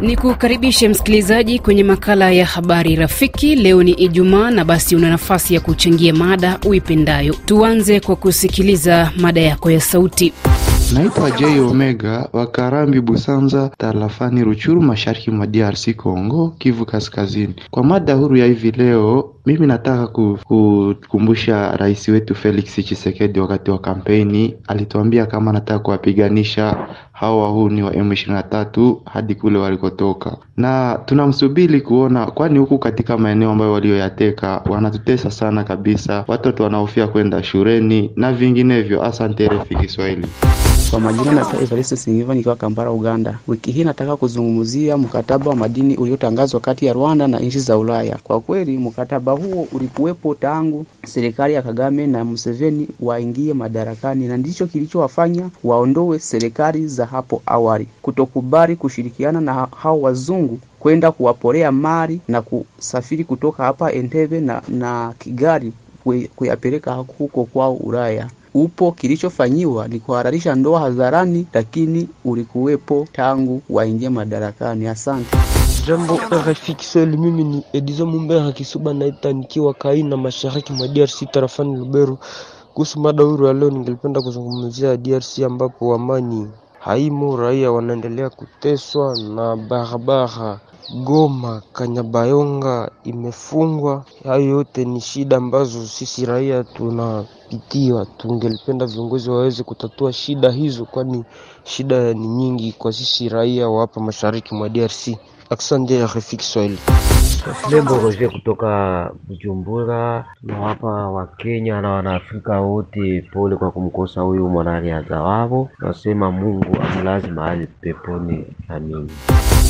Ni kukaribishe msikilizaji kwenye makala ya habari rafiki. Leo ni Ijumaa na basi una nafasi ya kuchangia mada uipendayo. Tuanze kwa kusikiliza mada yako ya sauti. Naitwa J Omega wa Karambi Busanza, tarafani Ruchuru, mashariki mwa DRC Congo, Kivu Kaskazini. Kwa mada huru ya hivi leo, mimi nataka kukumbusha rais wetu Felix Tshisekedi, wakati wa kampeni alituambia kama anataka kuwapiganisha hao wahuni wa M23 hadi kule walikotoka, na tunamsubiri kuona, kwani huku katika maeneo ambayo walioyateka wanatutesa sana kabisa, watoto wanahofia kwenda shuleni na vinginevyo. Asante RFI Kiswahili. Kwa majina naitwa Evariste Singiva nikiwa Kampala, Uganda. Wiki hii nataka kuzungumzia mkataba wa madini uliotangazwa kati ya Rwanda na nchi za Ulaya. Kwa kweli mkataba huo ulikuwepo tangu serikali ya Kagame na Museveni waingie madarakani, na ndicho kilichowafanya waondoe serikali za hapo awali kutokubali kushirikiana na hao wazungu kwenda kuwaporea mali na kusafiri kutoka hapa Entebbe na, na Kigali kuyapeleka huko kwao Ulaya upo kilichofanyiwa ni kuhalalisha ndoa hadharani, lakini ulikuwepo tangu waingie madarakani. Asante. Jambo RFI Kiswahili, mimi ni Edizo Mumbera Kisuba naita nikiwa Kaina, mashariki mwa DRC tarafani Lubero. Kuhusu mada huru ya leo, ningelipenda kuzungumzia DRC ambapo amani haimo, raia wanaendelea kuteswa na barabara Goma Kanyabayonga imefungwa. Hayo yote ni shida ambazo sisi raia tunapitia. Tungelipenda viongozi waweze kutatua shida hizo, kwani shida ni nyingi kwa sisi raia wa hapa mashariki mwa DRC. Asante RFI Kiswahili. Lembo Roger kutoka Bujumbura. Tunawapa Wakenya na Wanaafrika wote pole kwa kumkosa huyu mwanariadha wao. Nasema Mungu amlaze mahali peponi. Amin.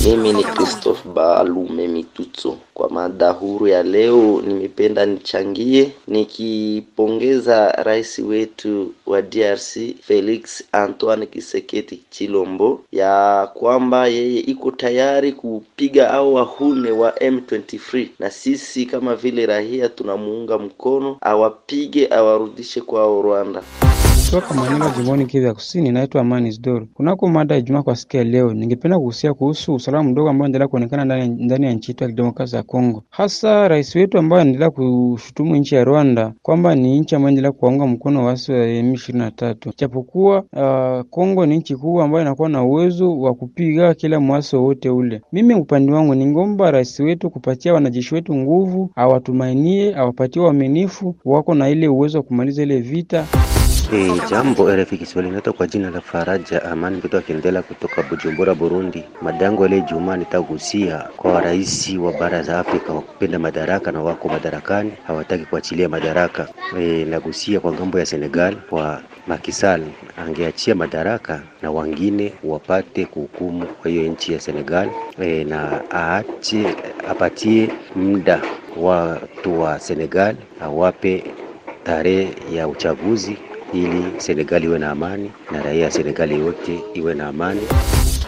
Mimi ni Christophe Baalume Mitutso. Kwa mada huru ya leo, nimependa nichangie nikipongeza rais wetu wa DRC Felix Antoine Kiseketi Chilombo ya kwamba yeye iko tayari kupiga au wahune wa M23, na sisi kama vile raia tunamuunga mkono, awapige awarudishe kwao Rwanda. Toka Manyara jimboni Kivu ya Kusini, naitwa Amani Isdoro. Kunako mada ya Ijumaa kwa siku ya leo, ningependa kuhusia kuhusu usalama mdogo ambao unaendelea kuonekana ndani ya nchi yetu ya kidemokrasia ya Kongo, hasa rais wetu ambaye anaendelea kushutumu nchi ya Rwanda kwamba ni nchi ambayo endelea kuwaunga mkono waasi wa M23, japokuwa uh, Kongo ni nchi kubwa ambayo inakuwa na uwezo wa kupiga kila mwasi wowote ule. Mimi upande wangu ningomba rais wetu kupatia wanajeshi wetu nguvu, awatumainie, awapatie uaminifu, wako na ile uwezo wa kumaliza ile vita. Hey, jambo RFI Kiswahili, inaitwa kwa jina la Faraja Amani mtoto akiendelea kutoka Bujumbura, Burundi. Madango ile Ijumaa nitagusia kwa rais wa bara za Afrika wa kupenda madaraka na wako madarakani hawataki kuachilia madaraka. E, nagusia kwa ng'ambo ya Senegal kwa Macky Sall angeachia madaraka na wengine wapate kuhukumu kwa hiyo nchi ya Senegal e, na aache apatie muda watu wa Senegal awape tarehe ya uchaguzi ili Senegali iwe na amani na raia ya Senegali yote iwe na amani.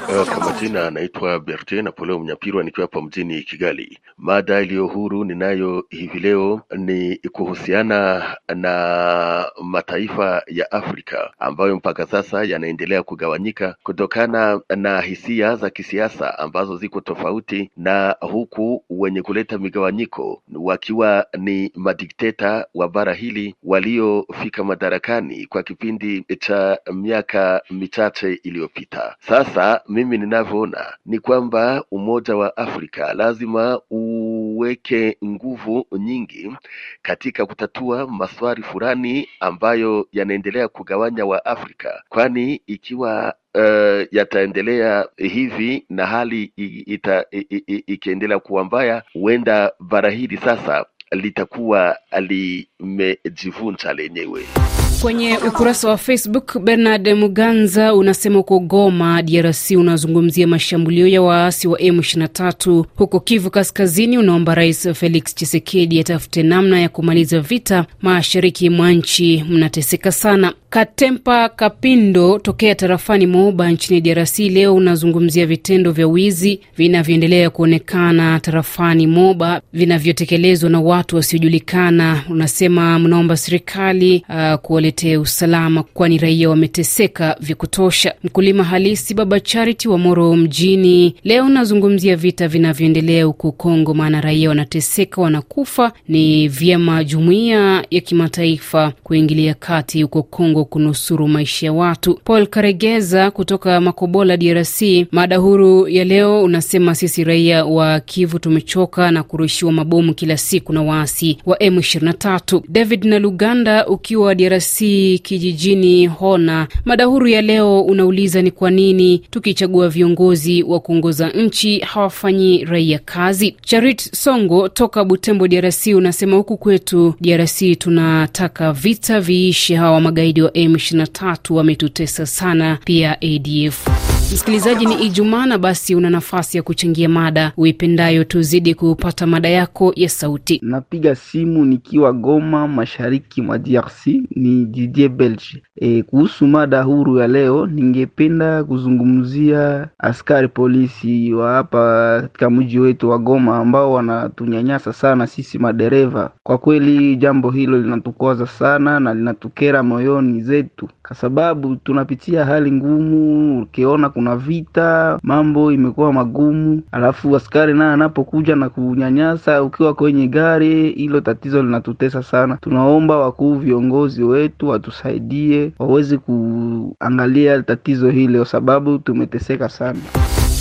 Uh, kwa majina anaitwa Bertin Napoleo Mnyapirwa nikiwa hapa mjini Kigali. Mada iliyo huru ninayo hivi leo ni kuhusiana na mataifa ya Afrika ambayo mpaka sasa yanaendelea kugawanyika kutokana na hisia za kisiasa ambazo ziko tofauti, na huku wenye kuleta migawanyiko wakiwa ni madikteta wa bara hili waliofika madarakani kwa kipindi cha miaka michache iliyopita. Sasa mimi ninavyoona ni kwamba Umoja wa Afrika lazima uweke nguvu nyingi katika kutatua maswali fulani ambayo yanaendelea kugawanya wa Afrika, kwani ikiwa Uh, yataendelea hivi na hali ikiendelea kuwa mbaya, huenda bara hili sasa litakuwa limejivunja lenyewe. Kwenye ukurasa wa Facebook, Bernard Muganza unasema uko Goma, DRC, unazungumzia mashambulio ya waasi wa M23 huko Kivu Kaskazini. Unaomba Rais Felix Tshisekedi atafute namna ya kumaliza vita mashariki mwa nchi, mnateseka sana. Katempa Kapindo tokea tarafani Moba nchini DRC, leo unazungumzia vitendo vya wizi vinavyoendelea kuonekana tarafani Moba vinavyotekelezwa na watu wasiojulikana. Unasema mnaomba serikali uh, tuletee usalama, kwani raia wameteseka vya kutosha. Mkulima halisi Baba Charity wa Moro mjini leo nazungumzia vita vinavyoendelea huko Kongo, maana raia wanateseka, wanakufa. Ni vyema jumuiya ya kimataifa kuingilia kati huko Kongo kunusuru maisha ya watu. Paul Karegeza kutoka Makobola, DRC. Mada huru ya leo unasema sisi raia wa Kivu tumechoka na kurushiwa mabomu kila siku na waasi wa M23. David na Luganda ukiwa DRC kijijini Hona, mada huru ya leo unauliza ni kwa nini tukichagua viongozi wa kuongoza nchi hawafanyi raia kazi. Charit Songo toka Butembo, DRC unasema huku kwetu DRC tunataka vita viishe, hawa magaidi wa M23 wametutesa sana, pia ADF. Msikilizaji, ni Ijumaa na basi una nafasi ya kuchangia mada uipendayo. Tuzidi kupata mada yako ya sauti. Napiga simu nikiwa Goma, mashariki mwa DRC. Ni Didier Belge. E, kuhusu mada huru ya leo, ningependa kuzungumzia askari polisi wa hapa katika mji wetu wa Goma ambao wanatunyanyasa sana sisi madereva. Kwa kweli jambo hilo linatukwaza sana na linatukera moyoni zetu, kwa sababu tunapitia hali ngumu. Ukiona kuna vita, mambo imekuwa magumu, alafu askari naye anapokuja na kunyanyasa ukiwa kwenye gari, hilo tatizo linatutesa sana. Tunaomba wakuu viongozi wetu watusaidie, waweze kuangalia tatizo hili, kwa sababu tumeteseka sana.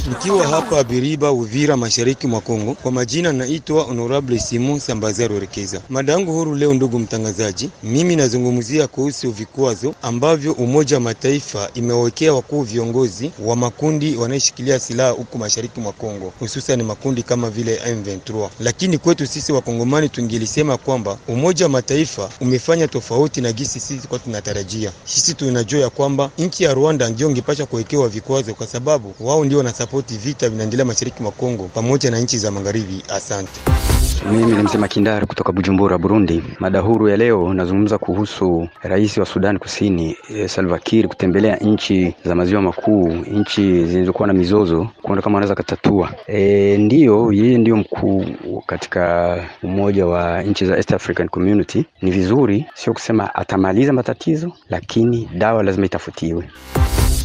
Nikiwa hapa Biriba, Uvira, mashariki mwa Kongo. Kwa majina naitwa Honorable Simon Sambazaro Rekeza. Mada yangu huru leo, ndugu mtangazaji, mimi nazungumzia kuhusu vikwazo ambavyo Umoja wa Mataifa imewekea wakuu viongozi wa makundi wanayeshikilia silaha huku mashariki mwa Kongo, hususan makundi kama vile M23. Lakini kwetu sisi Wakongomani tungelisema kwamba Umoja wa Mataifa umefanya tofauti na gisi sisi kwa tunatarajia. Sisi tunajua ya kwamba nchi ya Rwanda ndio ingepasha kuwekewa vikwazo kwa sababu wao ndio wana vita vinaendelea mashariki mwa Kongo pamoja na nchi za magharibi. Asante. Mimi ni msema Kindari kutoka Bujumbura, Burundi. Mada huru ya leo nazungumza kuhusu rais wa Sudan Kusini e, Salva Kiir kutembelea nchi za maziwa makuu, nchi zilizokuwa na mizozo, kuona kama anaweza katatua. E, ndiyo yeye ndiyo mkuu katika umoja wa nchi za East African Community. Ni vizuri, sio kusema atamaliza matatizo, lakini dawa lazima itafutiwe.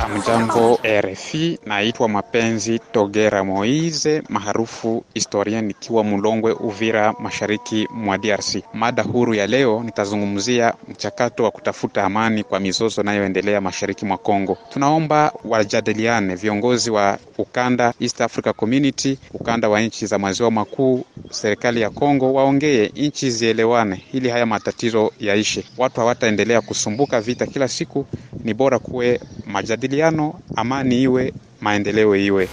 Amjambo RFI, naitwa Mapenzi Togera Moize maarufu historia, nikiwa Mulongwe, Uvira, mashariki mwa DRC. Mada huru ya leo nitazungumzia mchakato wa kutafuta amani kwa mizozo inayoendelea mashariki mwa Kongo. Tunaomba wajadiliane viongozi wa ukanda East Africa Community, ukanda wa nchi za maziwa makuu, serikali ya Kongo waongee, nchi zielewane ili haya matatizo yaishe. Watu hawataendelea kusumbuka vita kila siku, ni bora kuwe majadiliano, amani iwe, maendeleo iwe.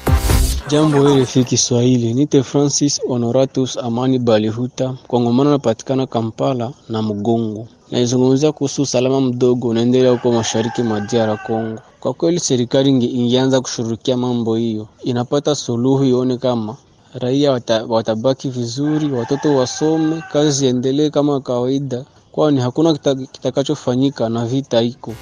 Jambo RFI Kiswahili, nite Francis Honoratus Amani Balihuta, Kongomana napatikana Kampala na Mgongo. Naizungumzia kuhusu usalama mdogo unaendelea huko mashariki mwa DR Congo. Kwa kweli serikali ingeanza kushughulikia mambo hiyo, inapata suluhu, ione kama raia wata, watabaki vizuri, watoto wasome, kazi ziendelee kama kawaida, kwani hakuna kitakachofanyika kita na vita iko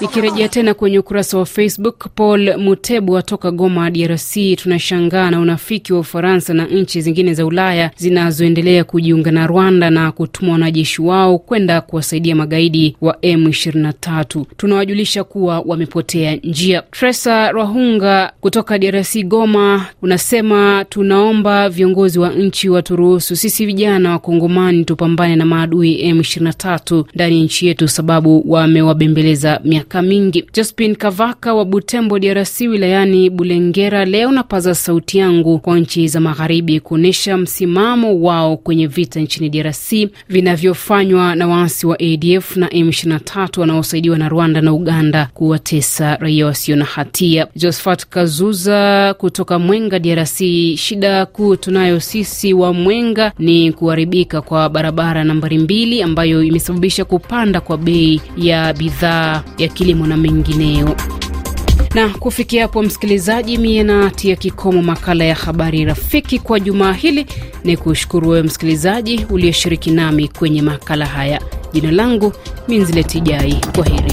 Nikirejea tena kwenye ukurasa wa Facebook, Paul Mutebu toka Goma, DRC, tunashangaa na unafiki wa Ufaransa na nchi zingine za Ulaya zinazoendelea kujiunga na Rwanda na kutuma wanajeshi wao kwenda kuwasaidia magaidi wa M23. Tunawajulisha kuwa wamepotea njia. Tresa Rahunga kutoka DRC, Goma, unasema tunaomba viongozi wa nchi waturuhusu sisi vijana wa Kongomani tupambane na maadui M23 ndani ya nchi yetu, sababu wamewabembeleza miaka mingi. Jospin Kavaka wa Butembo, DRC, wilayani Bulengera, leo napaza sauti yangu kwa nchi za magharibi kuonyesha msimamo wao kwenye vita nchini DRC vinavyofanywa na waasi wa ADF na M23 wanaosaidiwa na Rwanda na Uganda kuwatesa raia wasio na hatia. Josephat Kazuza kutoka Mwenga, DRC, shida kuu tunayo sisi wa Mwenga ni kuharibika kwa barabara nambari mbili ambayo imesababisha kupanda kwa bei ya bidhaa ya kilimo na mengineyo. Na kufikia hapo, msikilizaji, mie natia kikomo makala ya habari rafiki kwa jumaa hili. Ni kushukuru wewe msikilizaji uliyeshiriki nami kwenye makala haya. Jina langu Minzileti Jai, kwa heri.